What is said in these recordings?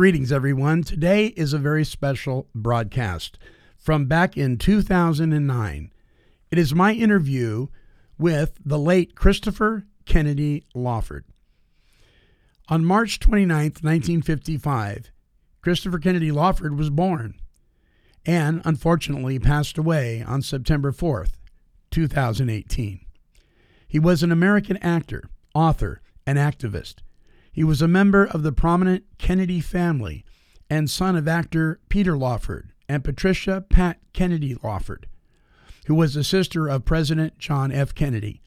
Greetings, everyone. Today is a very special broadcast from back in 2009. It is my interview with the late Christopher Kennedy Lawford. On March 29, 1955, Christopher Kennedy Lawford was born and unfortunately passed away on September 4th, 2018. He was an American actor, author, and activist. He was a member of the prominent Kennedy family and son of actor Peter Lawford and Patricia Pat Kennedy Lawford, who was the sister of President John F. Kennedy.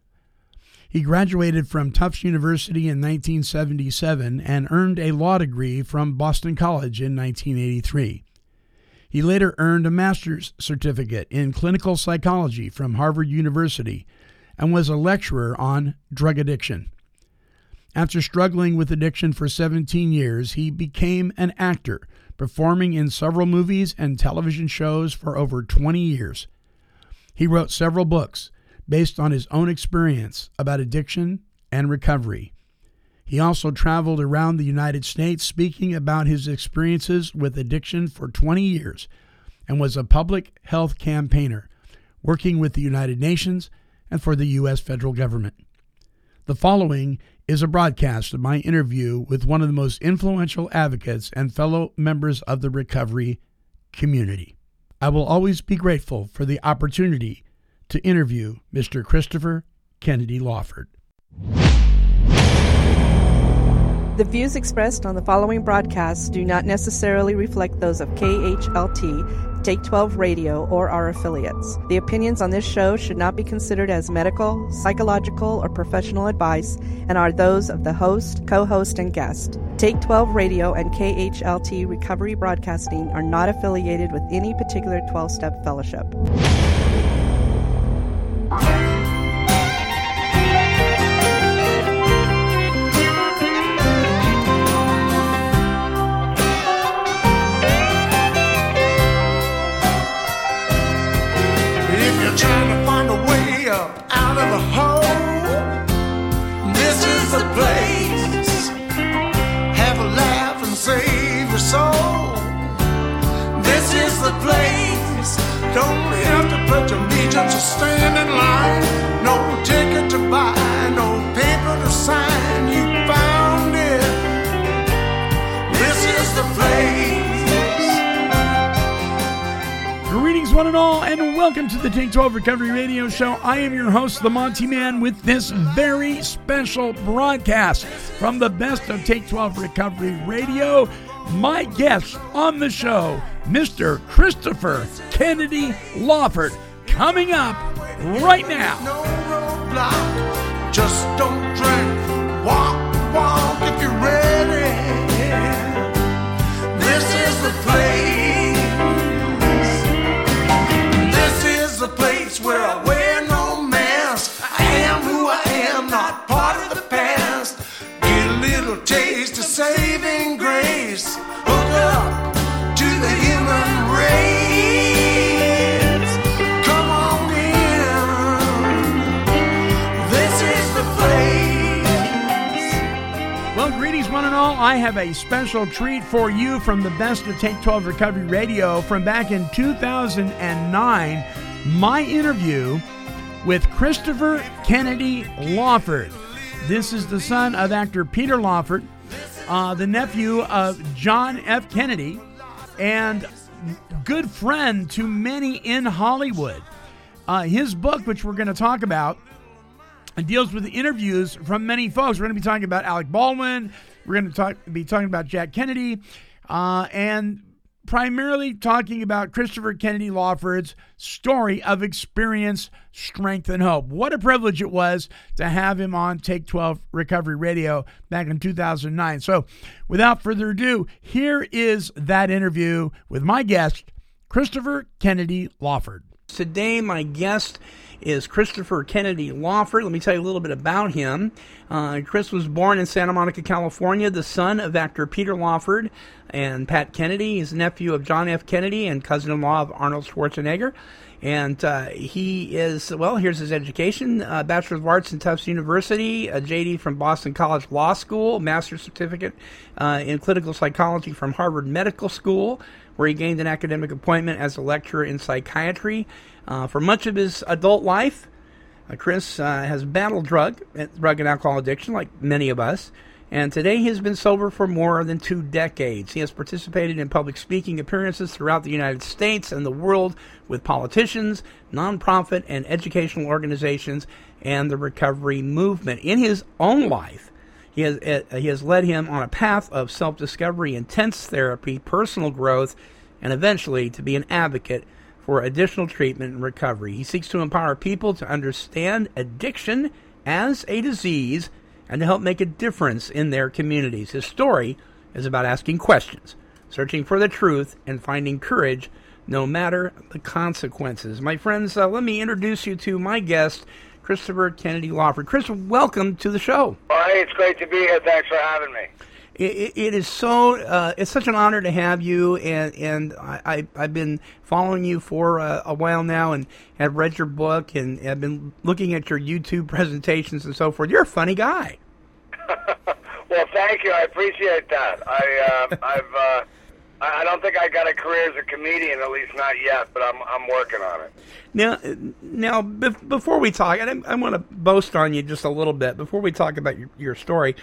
He graduated from Tufts University in 1977 and earned a law degree from Boston College in 1983. He later earned a master's certificate in clinical psychology from Harvard University and was a lecturer on drug addiction. After struggling with addiction for 17 years, he became an actor, performing in several movies and television shows for over 20 years. He wrote several books based on his own experience about addiction and recovery. He also traveled around the United States speaking about his experiences with addiction for 20 years and was a public health campaigner, working with the United Nations and for the U.S. federal government. The following is a broadcast of my interview with one of the most influential advocates and fellow members of the recovery community. I will always be grateful for the opportunity to interview Mr. Christopher Kennedy Lawford. The views expressed on the following broadcasts do not necessarily reflect those of KHLT, Take 12 Radio, or our affiliates. The opinions on this show should not be considered as medical, psychological, or professional advice and are those of the host, co host, and guest. Take 12 Radio and KHLT Recovery Broadcasting are not affiliated with any particular 12 step fellowship. Welcome to the Take 12 Recovery Radio Show. I am your host, the Monty Man, with this very special broadcast from the best of Take 12 Recovery Radio. My guest on the show, Mr. Christopher Kennedy Lawford, coming up right now. I have a special treat for you from the best of Take 12 Recovery Radio from back in 2009. My interview with Christopher Kennedy Lawford. This is the son of actor Peter Lawford, uh, the nephew of John F. Kennedy, and good friend to many in Hollywood. Uh, his book, which we're going to talk about, deals with interviews from many folks. We're going to be talking about Alec Baldwin. We're going to talk, be talking about Jack Kennedy, uh, and primarily talking about Christopher Kennedy Lawford's story of experience, strength, and hope. What a privilege it was to have him on Take 12 Recovery Radio back in 2009. So, without further ado, here is that interview with my guest, Christopher Kennedy Lawford. Today, my guest is Christopher Kennedy Lawford. Let me tell you a little bit about him. Uh, Chris was born in Santa Monica, California, the son of actor Peter Lawford and Pat Kennedy. He's nephew of John F. Kennedy and cousin in law of Arnold Schwarzenegger. And uh, he is, well, here's his education uh, Bachelor of Arts in Tufts University, a JD from Boston College Law School, master's certificate uh, in clinical psychology from Harvard Medical School, where he gained an academic appointment as a lecturer in psychiatry. Uh, for much of his adult life, uh, Chris uh, has battled drug, drug and alcohol addiction, like many of us and today he has been sober for more than two decades. He has participated in public speaking appearances throughout the United States and the world with politicians, nonprofit, and educational organizations, and the recovery movement. In his own life, he has, uh, he has led him on a path of self discovery, intense therapy, personal growth, and eventually to be an advocate for additional treatment and recovery. He seeks to empower people to understand addiction as a disease and to help make a difference in their communities. His story is about asking questions, searching for the truth, and finding courage no matter the consequences. My friends, uh, let me introduce you to my guest, Christopher Kennedy Lawford. Chris, welcome to the show. Oh, hey, it's great to be here. Thanks for having me. It, it is so. Uh, it's such an honor to have you, and and I, I have been following you for uh, a while now, and have read your book, and have been looking at your YouTube presentations and so forth. You're a funny guy. well, thank you. I appreciate that. I uh, I've uh, I don't think I got a career as a comedian, at least not yet, but I'm I'm working on it. Now, now before we talk, and I, I want to boast on you just a little bit before we talk about your, your story.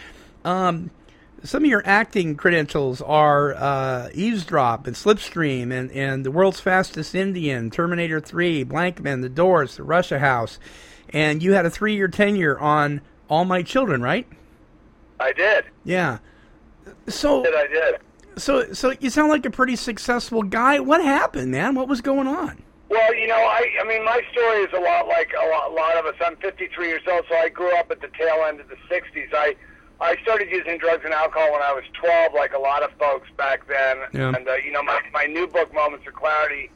Um, some of your acting credentials are uh, Eavesdrop and Slipstream and, and The World's Fastest Indian, Terminator 3, Blankman, The Doors, The Russia House. And you had a three year tenure on All My Children, right? I did. Yeah. So I did. I did. So, so you sound like a pretty successful guy. What happened, man? What was going on? Well, you know, I I mean, my story is a lot like a lot, a lot of us. I'm 53 years old, so I grew up at the tail end of the 60s. I I started using drugs and alcohol when I was 12, like a lot of folks back then. Yeah. And uh, you know, my my new book, Moments of Clarity,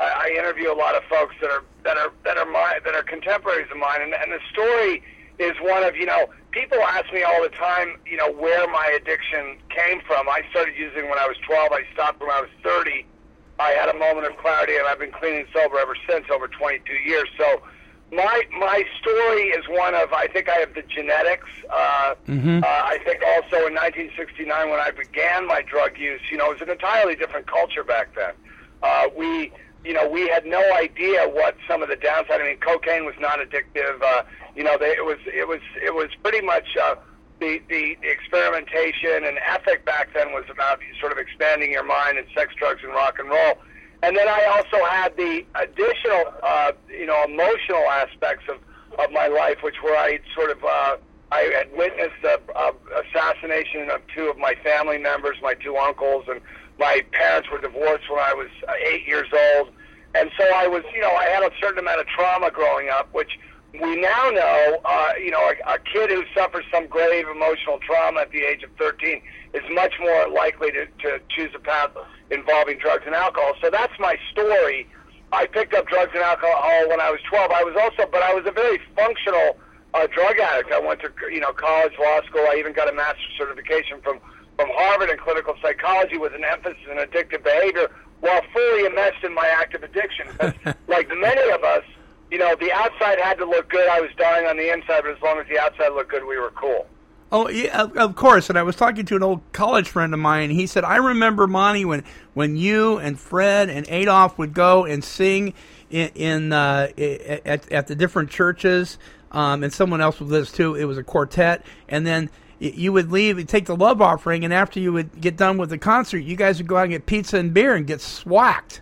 I, I interview a lot of folks that are that are that are my that are contemporaries of mine, and, and the story is one of you know people ask me all the time, you know, where my addiction came from. I started using when I was 12. I stopped when I was 30. I had a moment of clarity, and I've been cleaning sober ever since, over 22 years. So my my story is one of I think I have the genetics. Uh, mm-hmm. uh, I think also in 1969 when I began my drug use, you know, it was an entirely different culture back then. Uh, we you know we had no idea what some of the downside. I mean, cocaine was not addictive. Uh, you know, they, it was it was it was pretty much. Uh, the, the, experimentation and ethic back then was about sort of expanding your mind and sex, drugs, and rock and roll. And then I also had the additional, uh, you know, emotional aspects of, of my life, which were I sort of, uh, I had witnessed the uh, assassination of two of my family members, my two uncles, and my parents were divorced when I was uh, eight years old. And so I was, you know, I had a certain amount of trauma growing up, which we now know, uh, you know, a, a kid who suffers some grave emotional trauma at the age of 13 is much more likely to, to choose a path involving drugs and alcohol. So that's my story. I picked up drugs and alcohol when I was 12. I was also, but I was a very functional uh, drug addict. I went to, you know, college, law school. I even got a master's certification from from Harvard in clinical psychology with an emphasis in addictive behavior, while fully immersed in my active addiction. like many of us, you know, the outside had to look good. I was dying on the inside, but as long as the outside looked good, we were cool. Oh, yeah, of course. And I was talking to an old college friend of mine. He said, "I remember Monty when when you and Fred and Adolf would go and sing in, in uh, at at the different churches, um, and someone else was with us too. It was a quartet, and then." You would leave, and take the love offering, and after you would get done with the concert, you guys would go out and get pizza and beer and get swacked.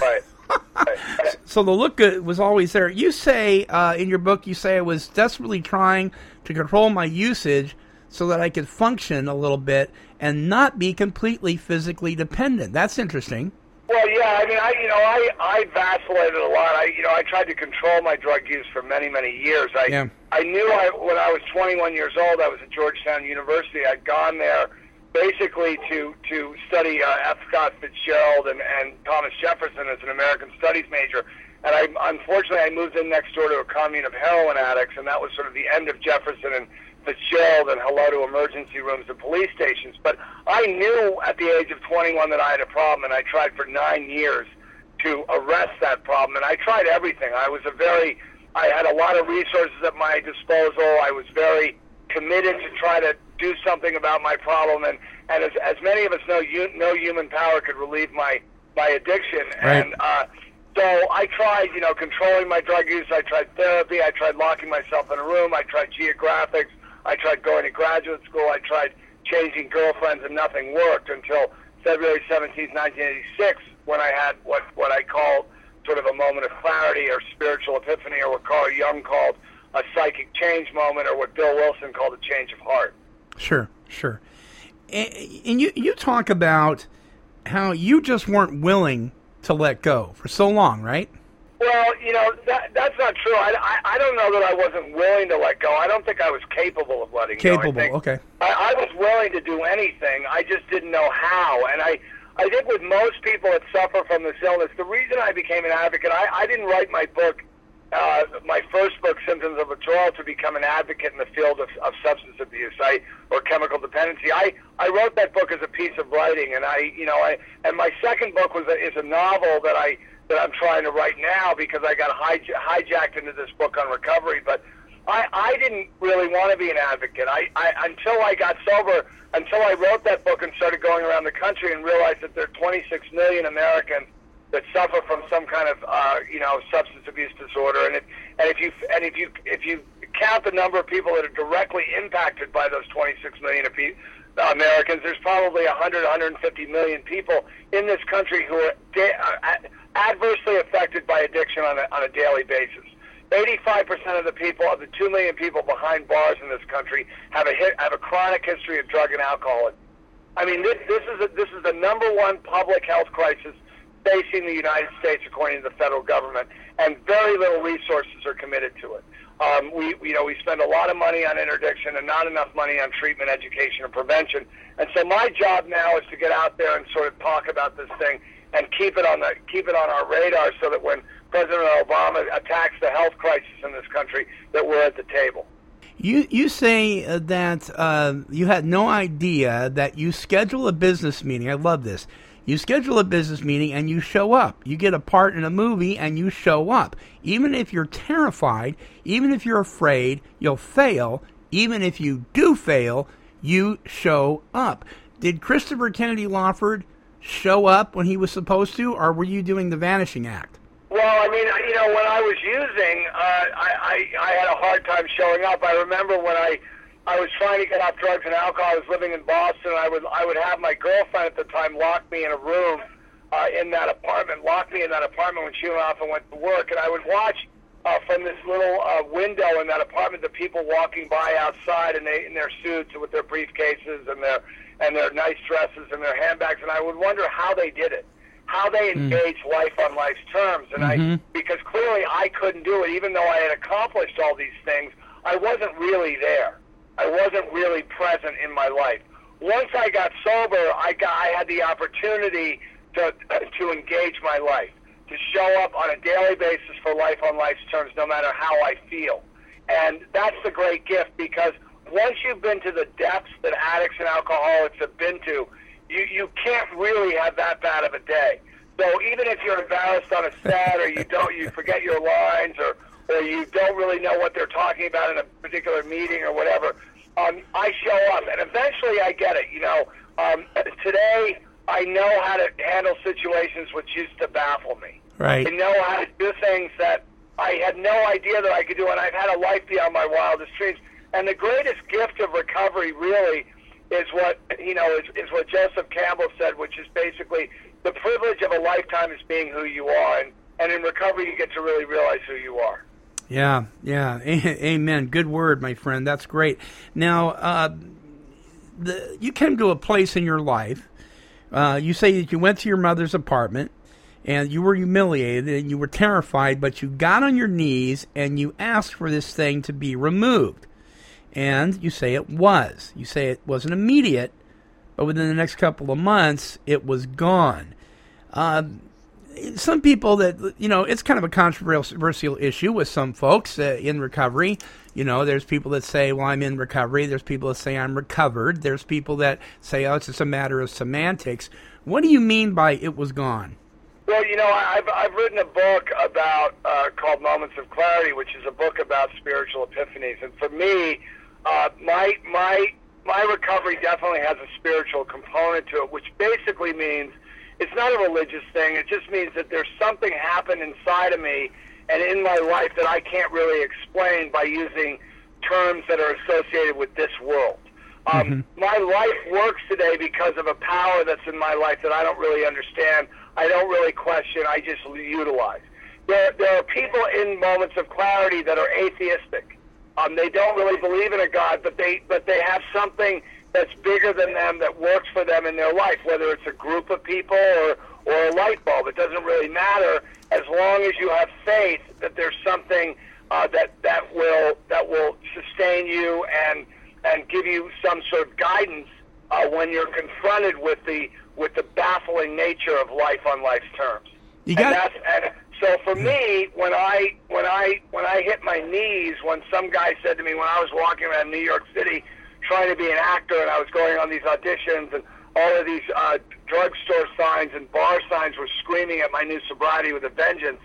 Right. so the look good was always there. You say uh, in your book, you say I was desperately trying to control my usage so that I could function a little bit and not be completely physically dependent. That's interesting. Well, yeah, I mean, I you know, I I vacillated a lot. I you know, I tried to control my drug use for many many years. I yeah. I knew I when I was 21 years old, I was at Georgetown University. I'd gone there basically to to study uh, F. Scott Fitzgerald and, and Thomas Jefferson as an American Studies major. and I unfortunately I moved in next door to a commune of heroin addicts, and that was sort of the end of Jefferson and Fitzgerald and hello to emergency rooms and police stations. But I knew at the age of 21 that I had a problem, and I tried for nine years to arrest that problem, and I tried everything. I was a very I had a lot of resources at my disposal. I was very committed to try to do something about my problem, and and as as many of us know, you, no human power could relieve my my addiction, Right. and uh, so I tried, you know, controlling my drug use. I tried therapy. I tried locking myself in a room. I tried geographics. I tried going to graduate school. I tried changing girlfriends, and nothing worked until February 17, 1986, when I had what what I call sort of a moment of clarity or spiritual epiphany, or what Carl Jung called a psychic change moment, or what Bill Wilson called a change of heart. Sure, sure. And you you talk about how you just weren't willing to let go for so long, right? Well, you know that that's not true. I, I, I don't know that I wasn't willing to let go. I don't think I was capable of letting go. I Capable, okay. I, I was willing to do anything. I just didn't know how. And I I think with most people that suffer from this illness, the reason I became an advocate, I, I didn't write my book, uh, my first book, Symptoms of Withdrawal, to become an advocate in the field of, of substance abuse, I or chemical dependency. I I wrote that book as a piece of writing, and I you know I and my second book was a, is a novel that I that I'm trying to write now because I got hij- hijacked into this book on recovery. But I, I didn't really want to be an advocate. I, I until I got sober, until I wrote that book and started going around the country and realized that there are 26 million Americans that suffer from some kind of uh, you know substance abuse disorder. And if and if you and if you if you count the number of people that are directly impacted by those 26 million Americans, there's probably 100, 150 million people in this country who are uh, adversely affected by addiction on a, on a daily basis. 85% of the people, of the 2 million people behind bars in this country, have a hit, have a chronic history of drug and alcohol. I mean, this, this is a, this is the number one public health crisis facing the United States, according to the federal government, and very little resources are committed to it. Um, we, you know, we spend a lot of money on interdiction and not enough money on treatment, education, and prevention. And so my job now is to get out there and sort of talk about this thing and keep it on the keep it on our radar, so that when President Obama attacks the health crisis in this country, that we're at the table. You you say uh, that uh, you had no idea that you schedule a business meeting. I love this. You schedule a business meeting and you show up. You get a part in a movie and you show up. Even if you're terrified, even if you're afraid, you'll fail. Even if you do fail, you show up. Did Christopher Kennedy Lawford show up when he was supposed to, or were you doing the vanishing act? Well, I mean, you know, when I was using, uh, I, I I had a hard time showing up. I remember when I I was trying to get off drugs and alcohol. I was living in Boston. And I would I would have my girlfriend at the time lock me in a room uh, in that apartment, lock me in that apartment when she went off and went to work, and I would watch uh, from this little uh, window in that apartment the people walking by outside in, they, in their suits with their briefcases and their and their nice dresses and their handbags, and I would wonder how they did it, how they engaged life on life's terms, and I because clearly I couldn't do it, even though I had accomplished all these things, I wasn't really there. I wasn't really present in my life. Once I got sober, I got I had the opportunity to to engage my life, to show up on a daily basis for life on life's terms, no matter how I feel. And that's the great gift because once you've been to the depths that addicts and alcoholics have been to, you you can't really have that bad of a day. So even if you're embarrassed on a set or you don't you forget your lines or or you don't really know what they're talking about in a particular meeting or whatever, um, I show up and eventually I get it. You know, um, today I know how to handle situations which used to baffle me. Right. I know how to do things that I had no idea that I could do, and I've had a life beyond my wildest dreams. And the greatest gift of recovery, really, is what you know is, is what Joseph Campbell said, which is basically the privilege of a lifetime is being who you are, and, and in recovery you get to really realize who you are. Yeah, yeah. Amen. Good word, my friend. That's great. Now, uh, the, you came to a place in your life. Uh, you say that you went to your mother's apartment and you were humiliated and you were terrified, but you got on your knees and you asked for this thing to be removed. And you say it was. You say it wasn't immediate, but within the next couple of months, it was gone. Um, some people that you know it's kind of a controversial issue with some folks uh, in recovery. You know there's people that say well i'm in recovery. There's people that say i'm recovered. There's people that say oh it's just a matter of semantics. What do you mean by it was gone? Well, you know, I've I've written a book about uh, called Moments of Clarity, which is a book about spiritual epiphanies. And for me, uh, my my my recovery definitely has a spiritual component to it, which basically means it's not a religious thing. It just means that there's something happened inside of me and in my life that I can't really explain by using terms that are associated with this world. Um, mm-hmm. My life works today because of a power that's in my life that I don't really understand. I don't really question. I just utilize. There, there are people in moments of clarity that are atheistic. Um, they don't really believe in a God, but they but they have something that's bigger than them that works for them in their life, whether it's a group of people or, or a light bulb. It doesn't really matter as long as you have faith that there's something uh, that that will that will sustain you and and give you some sort of guidance uh, when you're confronted with the with the baffling nature of life on life's terms. You got and, that's, and so for me, when I when I when I hit my knees, when some guy said to me when I was walking around New York City trying to be an actor, and I was going on these auditions, and all of these uh, drugstore signs and bar signs were screaming at my new sobriety with a vengeance.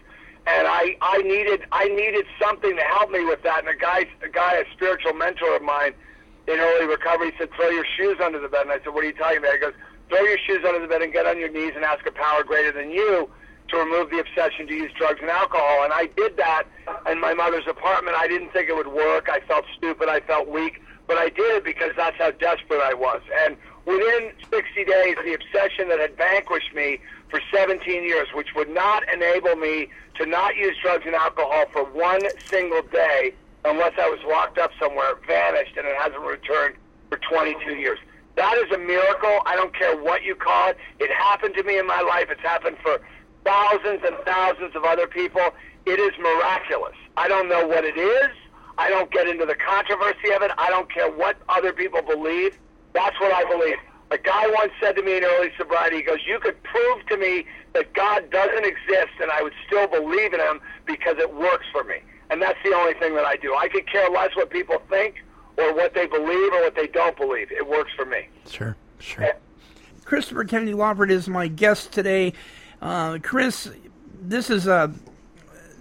And I, I needed, I needed something to help me with that. And a guy, a guy, a spiritual mentor of mine in early recovery said, "Throw your shoes under the bed." And I said, "What are you talking about?" He goes, "Throw your shoes under the bed and get on your knees and ask a power greater than you to remove the obsession to use drugs and alcohol." And I did that in my mother's apartment. I didn't think it would work. I felt stupid. I felt weak but I did it because that's how desperate I was. And within 60 days, the obsession that had vanquished me for 17 years, which would not enable me to not use drugs and alcohol for one single day unless I was locked up somewhere, vanished, and it hasn't returned for 22 years. That is a miracle. I don't care what you call it. It happened to me in my life. It's happened for thousands and thousands of other people. It is miraculous. I don't know what it is. I don't get into the controversy of it. I don't care what other people believe. That's what I believe. A guy once said to me in early sobriety, he goes, You could prove to me that God doesn't exist and I would still believe in him because it works for me. And that's the only thing that I do. I could care less what people think or what they believe or what they don't believe. It works for me. Sure, sure. Yeah. Christopher Kennedy Lawford is my guest today. Uh, Chris, this is a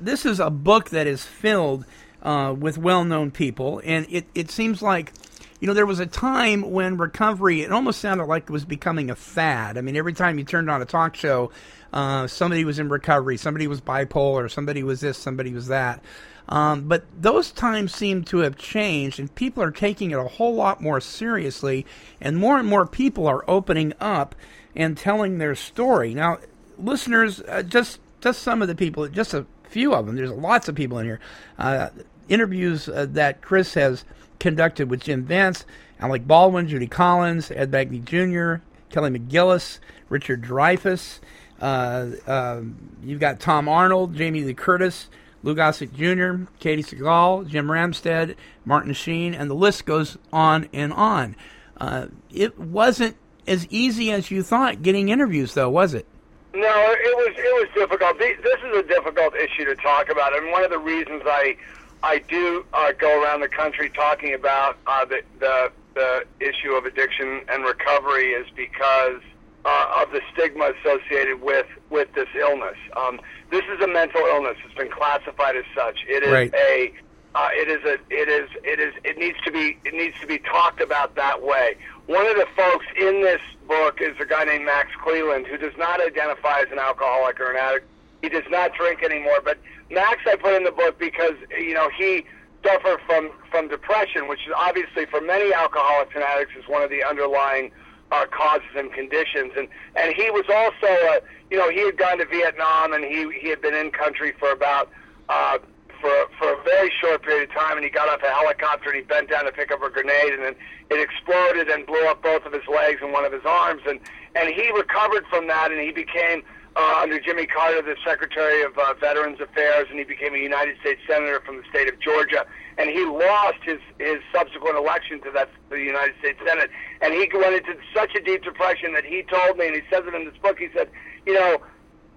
this is a book that is filled uh, with well-known people, and it it seems like. You know, there was a time when recovery, it almost sounded like it was becoming a fad. I mean, every time you turned on a talk show, uh, somebody was in recovery, somebody was bipolar, somebody was this, somebody was that. Um, but those times seem to have changed, and people are taking it a whole lot more seriously, and more and more people are opening up and telling their story. Now, listeners, uh, just just some of the people, just a few of them. There's lots of people in here. Uh, interviews uh, that Chris has conducted with Jim Vance, Alec Baldwin, Judy Collins, Ed Begley Jr., Kelly McGillis, Richard Dreyfuss. Uh, uh, you've got Tom Arnold, Jamie Lee Curtis, Lou Gossett Jr., Katey Sagal, Jim Ramstad, Martin Sheen, and the list goes on and on. Uh, it wasn't as easy as you thought getting interviews, though, was it? No, it was it was difficult. This is a difficult issue to talk about, and one of the reasons I I do uh, go around the country talking about uh, the, the the issue of addiction and recovery is because uh, of the stigma associated with with this illness. Um, this is a mental illness. It's been classified as such. It is right. a uh, it is a it is it is it needs to be it needs to be talked about that way. One of the folks in this book is a guy named Max Cleland who does not identify as an alcoholic or an addict. He does not drink anymore, but Max I put in the book because you know he suffered from from depression, which is obviously for many alcoholics and addicts is one of the underlying uh, causes and conditions. And and he was also a you know he had gone to Vietnam and he he had been in country for about. Uh, for for a very short period of time, and he got off a helicopter and he bent down to pick up a grenade, and then it exploded and blew up both of his legs and one of his arms, and and he recovered from that, and he became uh, under Jimmy Carter, the Secretary of uh, Veterans Affairs, and he became a United States Senator from the state of Georgia. And he lost his, his subsequent election to that to the United States Senate. And he went into such a deep depression that he told me, and he says it in this book. He said, "You know,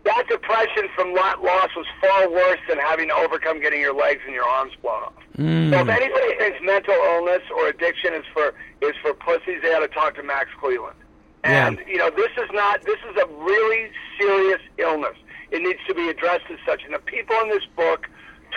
that depression from lot loss was far worse than having to overcome getting your legs and your arms blown off. Mm. So if anybody thinks mental illness or addiction is for is for pussies, they ought to talk to Max Cleland. And Yeah. you know, this is not this is a really serious illness. It needs to be addressed as such. And the people in this book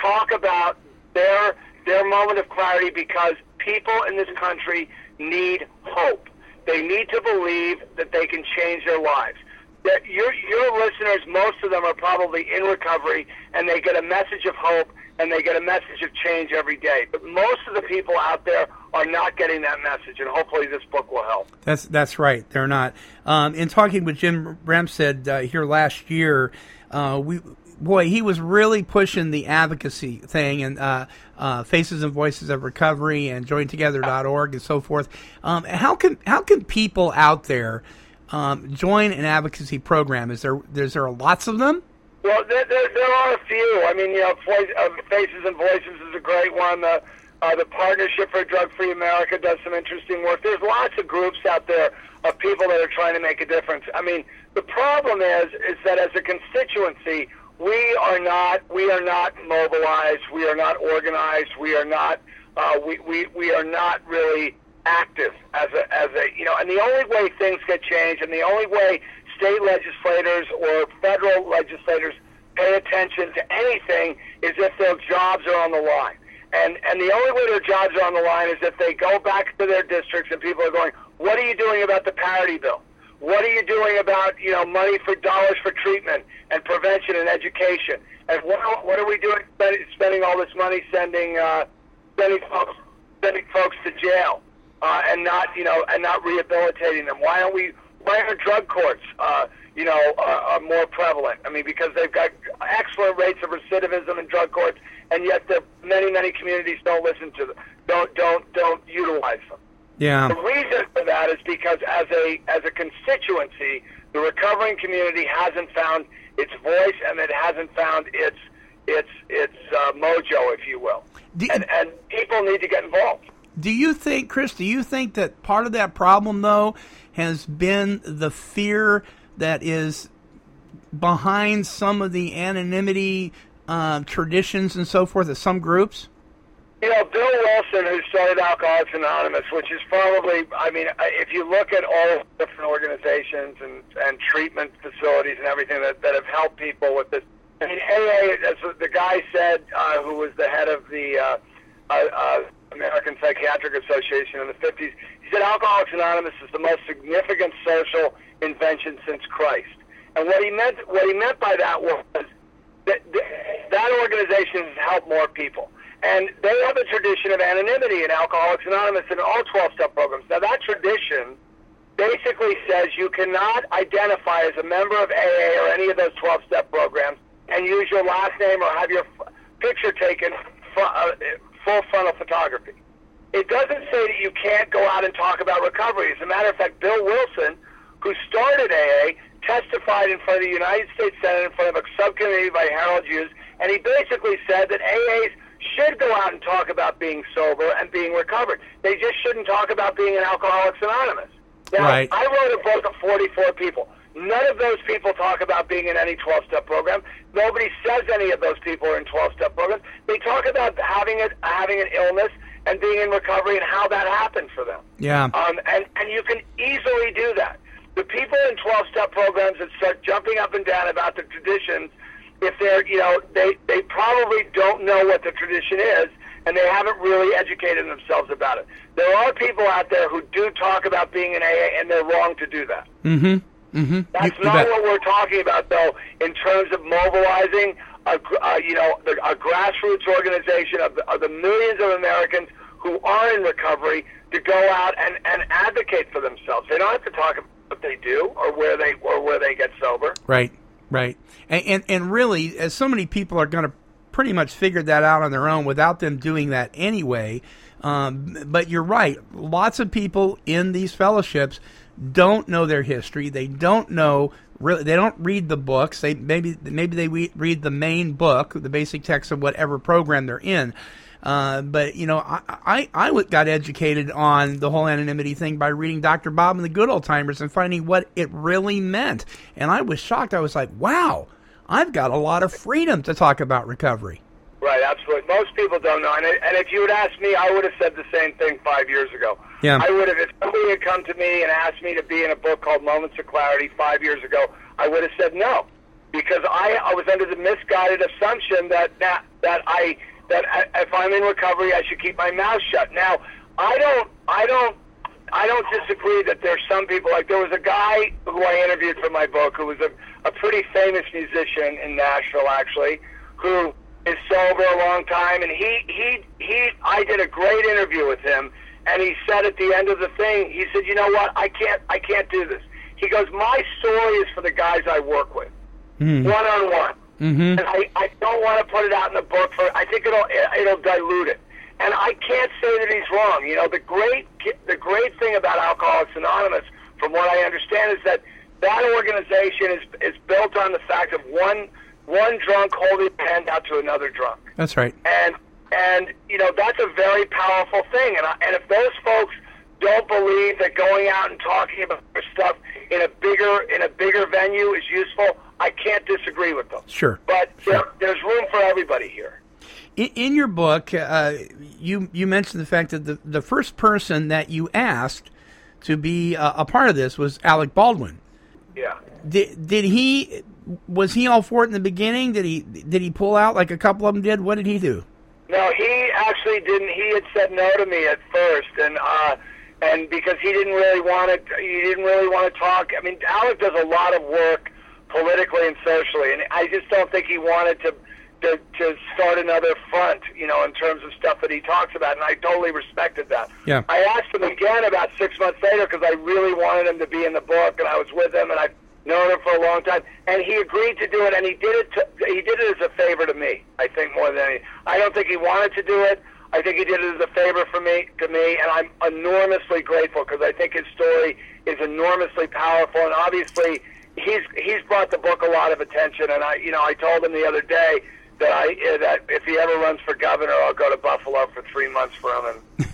talk about their their moment of clarity because people in this country need hope. They need to believe that they can change their lives. That your your listeners, most of them are probably in recovery, and they get a message of hope and they get a message of change every day. But most of the people out there are not getting that message, and hopefully this book will help. That's that's right. They're not. Um, in talking with Jim Ramstad uh, here last year, uh, we boy he was really pushing the advocacy thing and uh, uh, Faces and Voices of Recovery and JoinTogether.org and so forth. Um, how can how can people out there um, join an advocacy program? Is there is there lots of them? Well, there, there, there are a few. I mean, you know, voice, uh, Faces and Voices is a great one. The uh, the Partnership for Drug Free America does some interesting work. There's lots of groups out there of people that are trying to make a difference. I mean, the problem is is that as a constituency, we are not we are not mobilized. We are not organized. We are not uh, we, we we are not really active as a as a you know. And the only way things get changed, and the only way state legislators or federal legislators pay attention to anything is if their jobs are on the line. And and the only way their jobs are on the line is if they go back to their districts and people are going, "What are you doing about the parity bill? What are you doing about you know money for dollars for treatment and prevention and education? And what what are we doing spending, all this money sending uh, sending folks sending folks to jail uh, and not you know and not rehabilitating them? Why aren't we why are drug courts, uh, you know, uh, are more prevalent? I mean, because they've got excellent rates of recidivism in drug courts, and yet the many, many communities don't listen to them, don't, don't, don't utilize them. Yeah. The reason for that is because as a as a constituency, the recovering community hasn't found its voice and it hasn't found its its its uh, mojo, if you will. Do- and, and people need to get involved. Do you think, Chris, do you think that part of that problem, though, has been the fear that is behind some of the anonymity uh, traditions and so forth of some groups? You know, Bill Wilson, who started Alcoholics Anonymous, which is probably, I mean, if you look at all different organizations and, and treatment facilities and everything that, that have helped people with this, I mean, AA, as the guy said, uh, who was the head of the uh, uh, uh, American Psychiatric Association in the 50s, he said Alcoholics Anonymous is the most significant social invention since Christ. And what he meant, what he meant by that was that that organization has helped more people. And they have a tradition of anonymity in Alcoholics Anonymous and all 12 step programs. Now, that tradition basically says you cannot identify as a member of AA or any of those 12 step programs and use your last name or have your picture taken uh, full frontal photography. It doesn't say that you can't go out and talk about recovery. As a matter of fact, Bill Wilson, who started AA, testified in front of the United States Senate in front of a subcommittee by Harold Hughes, and he basically said that AAs should go out and talk about being sober and being recovered. They just shouldn't talk about being an Alcoholics Anonymous. Now, Right. I wrote a book of 44 people. None of those people talk about being in any 12-step program. Nobody says any of those people are in 12-step programs. They talk about having it, having an illness and being in recovery and how that happened for them. Yeah. Um, and, and you can easily do that. The people in 12 step programs that start jumping up and down about the traditions, if they're, you know, they, they probably don't know what the tradition is and they haven't really educated themselves about it. There are people out there who do talk about being an AA and they're wrong to do that. Mm-hmm. Mm-hmm. That's You- you not bet. what we're talking about, though, in terms of mobilizing a, uh, you know, the, a grassroots organization of the, of the millions of Americans who are in recovery to go out and, and advocate for themselves. They don't have to talk about what they do or where they or where they get sober. Right, right, and and, and really, as so many people are going to pretty much figure that out on their own without them doing that anyway. Um, but you're right. Lots of people in these fellowships don't know their history. They don't know. Really, they don't read the books. They maybe maybe they read the main book, the basic text of whatever program they're in. Uh, but you know, I I got educated on the whole anonymity thing by reading Dr. Bob and the Good Old Timers and finding what it really meant. And I was shocked. I was like, wow, I've got a lot of freedom to talk about recovery. Right, absolutely. Most people don't know, and, and if you had asked me, I would have said the same thing five years ago. Yeah. I would have. If somebody had come to me and asked me to be in a book called Moments of Clarity five years ago, I would have said no, because I, I was under the misguided assumption that that that I that I, if I'm in recovery, I should keep my mouth shut. Now, I don't, I don't. I don't disagree that there's some people like there was a guy who I interviewed for my book who was a, a pretty famous musician in Nashville actually who is sober a long time, and he he he. I did a great interview with him, and he said at the end of the thing, he said, "You know what? I can't I can't do this." He goes, "My story is for the guys I work with, one on one, and I I don't want to put it out in the book for. I think it'll it'll dilute it." And I can't say that he's wrong. You know, the great the great thing about Alcoholics Anonymous, from what I understand, is that that organization is is built on the fact of one one drunk holding a hand out to another drunk. That's right. And and you know that's a very powerful thing. And I, and if those folks don't believe that going out and talking about stuff in a bigger in a bigger venue is useful, I can't disagree with them. Sure. But Sure. There, there's room for everybody here. In, in your book, uh, you you mentioned the fact that the, the first person that you asked to be uh, a part of this was Alec Baldwin. Yeah. Did, did he was he all for it in the beginning? Did he did he pull out like a couple of them did? What did he do? No, he actually didn't. He had said no to me at first, and uh, and because he didn't really want to, he didn't really want to talk. I mean, Alec does a lot of work politically and socially, and I just don't think he wanted to to, to start another front, you know, in terms of stuff that he talks about, and I totally respected that. Yeah. I asked him again about six months later because I really wanted him to be in the book, and I was with him, and I've known him for a long time, and he agreed to do it, and he did it. To, he did it as a favor to me. I think more than any. I don't think he wanted to do it. I think he did it as a favor for me to me, and I'm enormously grateful because I think his story is enormously powerful, and obviously he's he's brought the book a lot of attention. And I, you know, I told him the other day that I uh, that if he ever runs for governor, I'll go to Buffalo for three months for him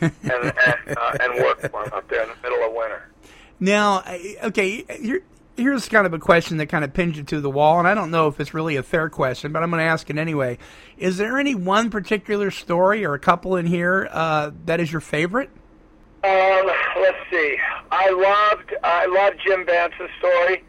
and and and, uh, and work for him up there in the middle of winter. Now, I- okay, here, here's kind of a question that kind of pins you to the wall, and I don't know if it's really a fair question, but I'm going to ask it anyway. Is there any one particular story or a couple in here uh, that is your favorite? Um, let's see. I loved I loved Jim Vance's story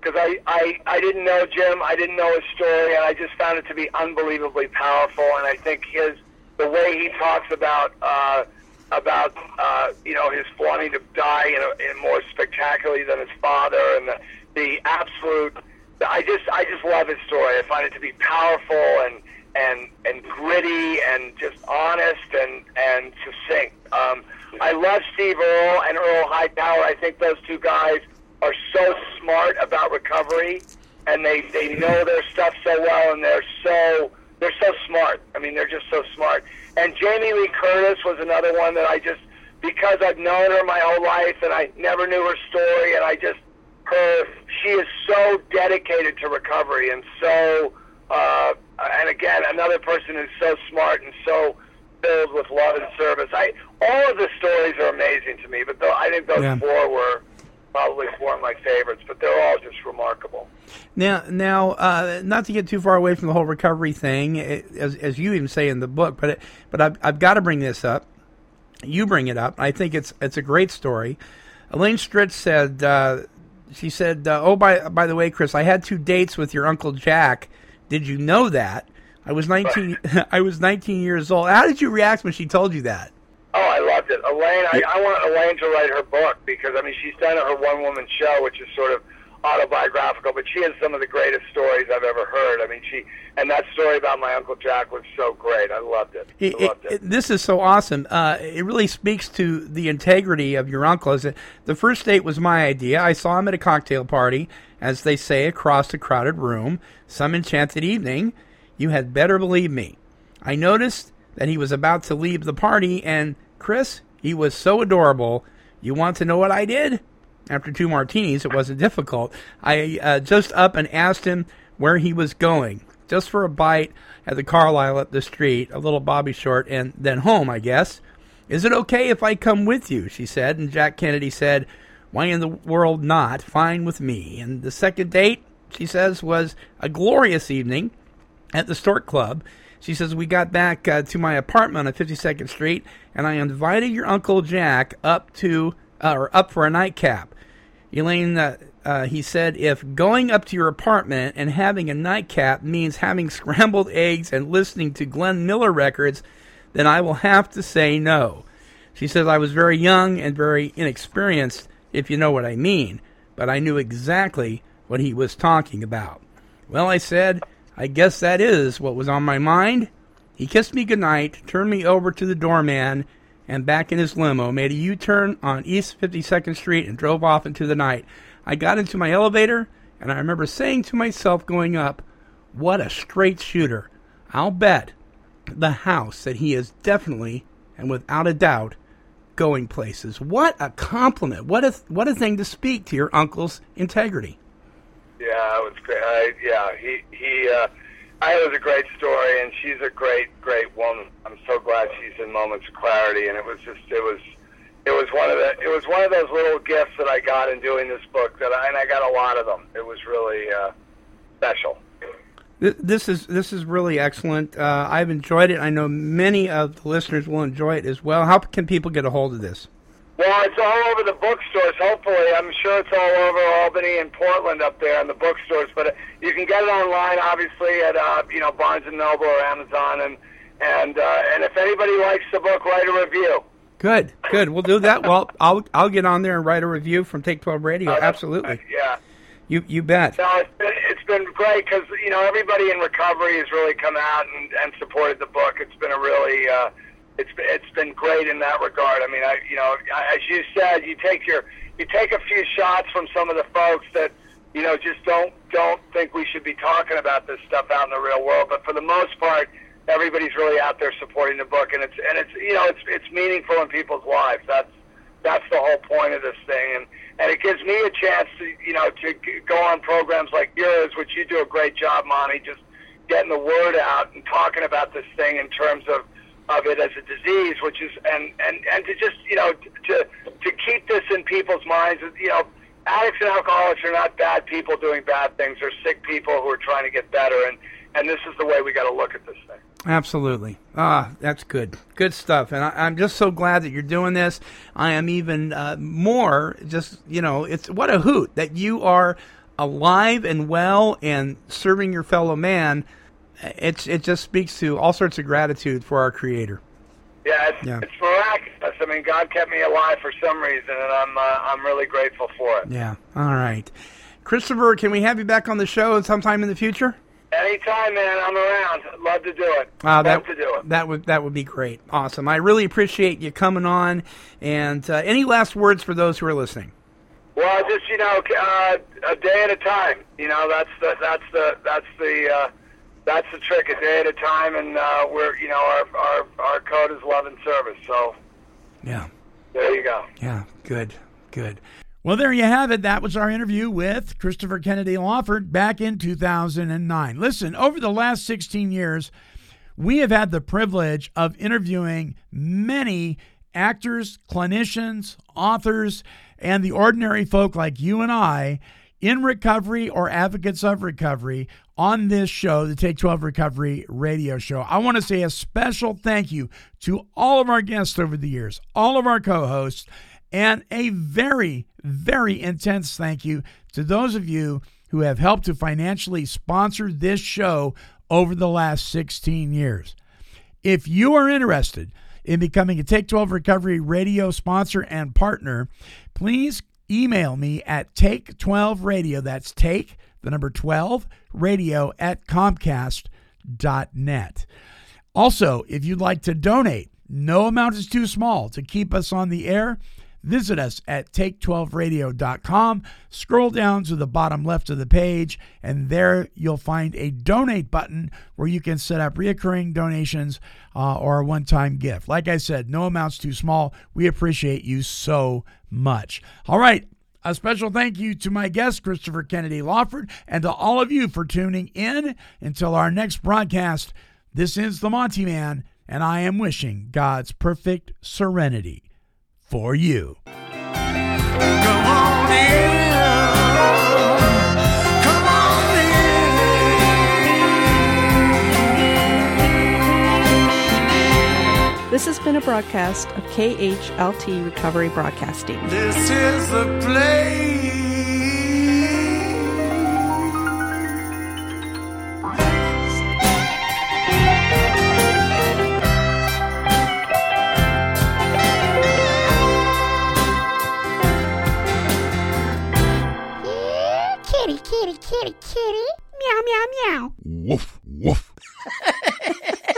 because I, I I didn't know Jim. I didn't know his story, and I just found it to be unbelievably powerful. And I think his the way he talks about uh, about uh, you know his wanting to die in, a, in more spectacularly than his father, and the, the absolute. I just I just love his story. I find it to be powerful and and and gritty and just honest and and succinct. Um, I love Steve Earle and Earl Hightower. I think those two guys are so smart about recovery, and they they know their stuff so well, and they're so they're so smart. I mean, they're just so smart. And Jamie Lee Curtis was another one that I just because I've known her my whole life, and I never knew her story, and I just her she is so dedicated to recovery and so uh, and again another person who's so smart and so filled with love and service. I all of the stories are amazing to me, but though I think those Yeah. four were probably four of my favorites, but they're all just remarkable. Now, now, uh, not to get too far away from the whole recovery thing, it, as, as you even say in the book, but it, but I've, I've got to bring this up. You bring it up. I think it's it's a great story. Elaine Stritch said uh, she said, uh, "Oh, by by the way, Chris, I had two dates with your uncle Jack. Did you know that? I was nineteen. I was nineteen years old. How did you react when she told you that? Oh, I loved it. Elaine, I, I want Elaine to write her book because I mean she's done her one woman show, which is sort of autobiographical, but she has some of the greatest stories I've ever heard. I mean, she and that story about my uncle Jack was so great. I loved it. It- I loved it- it. it- this is so awesome. Uh, it really speaks to the integrity of your uncle. Is a- The first date was my idea. I saw him at a cocktail party, as they say, across a crowded room. Some enchanted evening. You had better believe me. I noticed that he was about to leave the party, and Chris, he was so adorable. You want to know what I did? After two martinis, it wasn't difficult. I uh, just up and asked him where he was going, just for a bite at the Carlyle up the street, a little Bobby Short, and then home, I guess. Is it okay if I come with you? She said, and Jack Kennedy said, Why in the world not? Fine with me. And the second date, she says, was a glorious evening at the Stork Club. She says, We got back uh, to my apartment on 52nd Street, and I invited your Uncle Jack up to uh, or up for a nightcap. Elaine, uh, uh, he said, if going up to your apartment and having a nightcap means having scrambled eggs and listening to Glenn Miller records, then I will have to say no. She says, I was very young and very inexperienced, if you know what I mean, but I knew exactly what he was talking about. Well, I said, I guess that is what was on my mind. He kissed me goodnight, turned me over to the doorman, and back in his limo, made a U turn on East 52nd Street and drove off into the night. I got into my elevator, and I remember saying to myself going up, What a straight shooter. I'll bet the house that he is definitely and without a doubt going places. What a compliment. What a, what a thing to speak to your uncle's integrity. Yeah, it was great. I, yeah, he he. Uh, I it was a great story, and she's a great, great woman. I'm so glad she's in Moments of Clarity, and it was just, it was, it was one of the, it was one of those little gifts that I got in doing this book that, I, and I got a lot of them. It was really uh, special. This is this is really excellent. Uh, I've enjoyed it. I know many of the listeners will enjoy it as well. How can people get a hold of this? Well, it's all over the bookstores. Hopefully, I'm sure it's all over Albany and Portland up there in the bookstores. But you can get it online, obviously, at uh, you know Barnes and Noble or Amazon. And and uh, and if anybody likes the book, write a review. Good, good. We'll do that. Well, I'll I'll get on there and write a review from Take Twelve Radio. Uh, Absolutely. yeah. You you bet. No, it's been, it's been great because you know everybody in recovery has really come out and, and supported the book. It's been a really uh, it's it's been great in that regard. I mean, I you know as you said, you take your you take a few shots from some of the folks that you know just don't don't think we should be talking about this stuff out in the real world. But for the most part, everybody's really out there supporting the book, and it's and it's you know it's it's meaningful in people's lives. That's that's the whole point of this thing, and and it gives me a chance to you know to go on programs like yours, which you do a great job, Monty, just getting the word out and talking about this thing in terms of of it as a disease, which is and and and to just you know to to keep this in people's minds. You know, addicts and alcoholics are not bad people doing bad things. They're sick people who are trying to get better, and and this is the way we got to look at this thing. Absolutely. Ah, that's good. Good stuff. And I, am just so glad that you're doing this. I am even uh, more just, you know, it's what a hoot that you are alive and well and serving your fellow man it's it just speaks to all sorts of gratitude for our Creator. Yeah, it's, yeah. it's miraculous. I mean, God kept me alive for some reason, and I'm uh, I'm really grateful for it. Yeah. All right, Christopher, can we have you back on the show sometime in the future? Anytime, man. I'm around. Love to do it. Uh, that, Love to do it. That would that would be great. Awesome. I really appreciate you coming on. And uh, any last words for those who are listening? Well, just you know, uh, a day at a time. You know, that's the that's the that's the uh, that's the trick, a day at a time, and uh, we're you know our, our our code is love and service. So yeah, there you go. Yeah, good, good. Well, there you have it. That was our interview with Christopher Kennedy Lawford back in 2009. Listen, over the last 16 years, we have had the privilege of interviewing many actors, clinicians, authors, and the ordinary folk like you and I in recovery or advocates of recovery on this show, the Take 12 Recovery radio show. I want to say a special thank you to all of our guests over the years, all of our co hosts, and a very, very intense thank you to those of you who have helped to financially sponsor this show over the last 16 years. If you are interested in becoming a Take 12 Recovery radio sponsor and partner, please email me at take12radio. That's take the number 12 radio at comcast.net. Also, if you'd like to donate, no amount is too small to keep us on the air. Visit us at take12radio.com. Scroll down to the bottom left of the page, and there you'll find a donate button where you can set up reoccurring donations uh, or a one time gift. Like I said, no amounts too small. We appreciate you so much. All right. A special thank you to my guest, Christopher Kennedy Lawford, and to all of you for tuning in. Until our next broadcast, this is the Monty Man, and I am wishing God's perfect serenity for you. This has been a broadcast of KHLT Recovery Broadcasting. This is the place. kitty, kitty. Meow, meow, meow. Woof, woof.